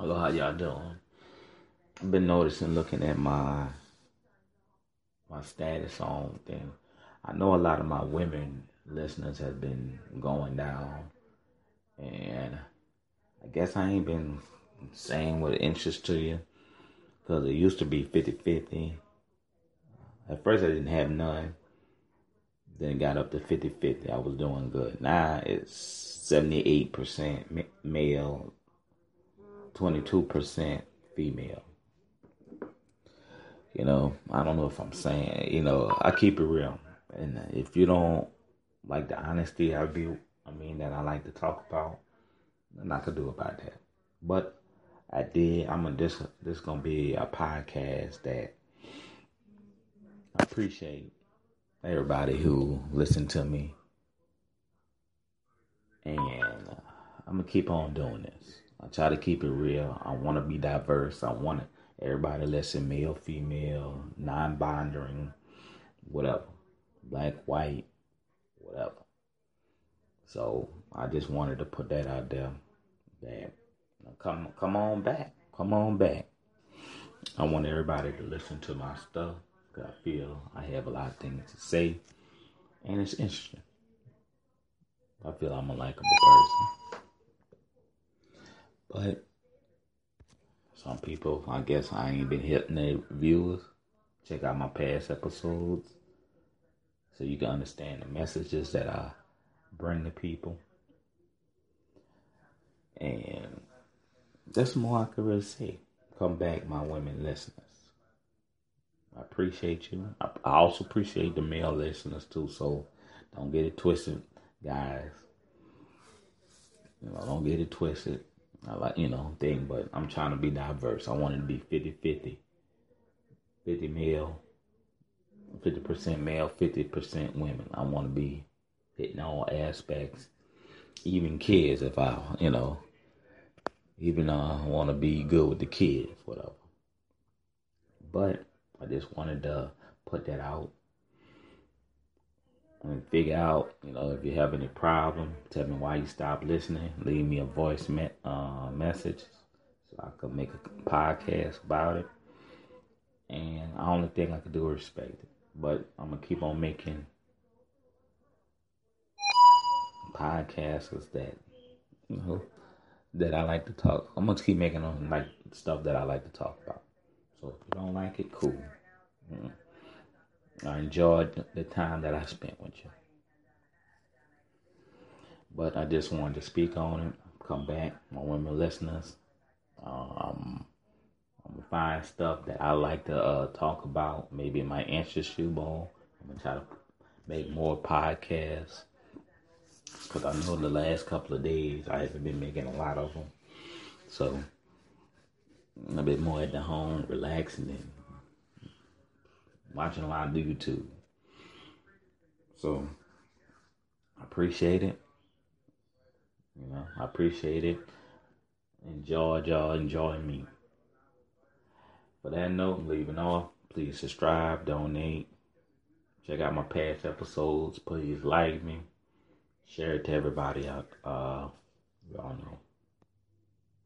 Hello, how y'all doing? I've been noticing looking at my my status on thing. I know a lot of my women listeners have been going down, and I guess I ain't been saying what interest to you because it used to be 50-50. At first, I didn't have none. Then it got up to 50-50. I was doing good. Now it's 78% male, 22% female. You know, I don't know if I'm saying, you know, I keep it real. And if you don't like the honesty I be, I mean, that I like to talk about, nothing I could do about that. But I did. I'm a this this gonna be a podcast that I appreciate everybody who listened to me, and I'm gonna keep on doing this. I try to keep it real. I want to be diverse. I want everybody listen, male, female, non-binary, whatever, black, white, whatever. So I just wanted to put that out there. That come come on back, come on back. I want everybody to listen to my stuff. I feel I have a lot of things to say, and it's interesting. I feel I'm a likable person. But some people, I guess I ain't been hitting their viewers. Check out my past episodes so you can understand the messages that I bring to people. And that's more I could really say. Come back, my women listeners. I appreciate you. I also appreciate the male listeners too. So don't get it twisted, guys. You know, don't get it twisted. I like, you know, thing, but I'm trying to be diverse. I want it to be 50 50. 50 male, 50% male, 50% women. I want to be hitting all aspects, even kids if I, you know, even uh, want to be good with the kids, whatever. But I just wanted to put that out and figure out, you know, if you have any problem, tell me why you stopped listening. Leave me a voice me- uh, message so I could make a podcast about it. And the only thing I could do is respect it. But I'm gonna keep on making podcasts that you know that I like to talk. I'm gonna keep making them like stuff that I like to talk about. So if you don't like it, cool. Mm. I enjoyed the time that I spent with you. But I just wanted to speak on it, come back, my women listeners. Um, I'm gonna find stuff that I like to uh, talk about. Maybe it might interest you more. I'm gonna try to make more podcasts because I know the last couple of days I haven't been making a lot of them. So I'm a bit more at the home, relaxing and watching a lot of YouTube. So I appreciate it. You know, I appreciate it. Enjoy y'all enjoy me. For that note, I'm leaving off. Please subscribe, donate, check out my past episodes. Please like me, share it to everybody out. Uh, y'all know.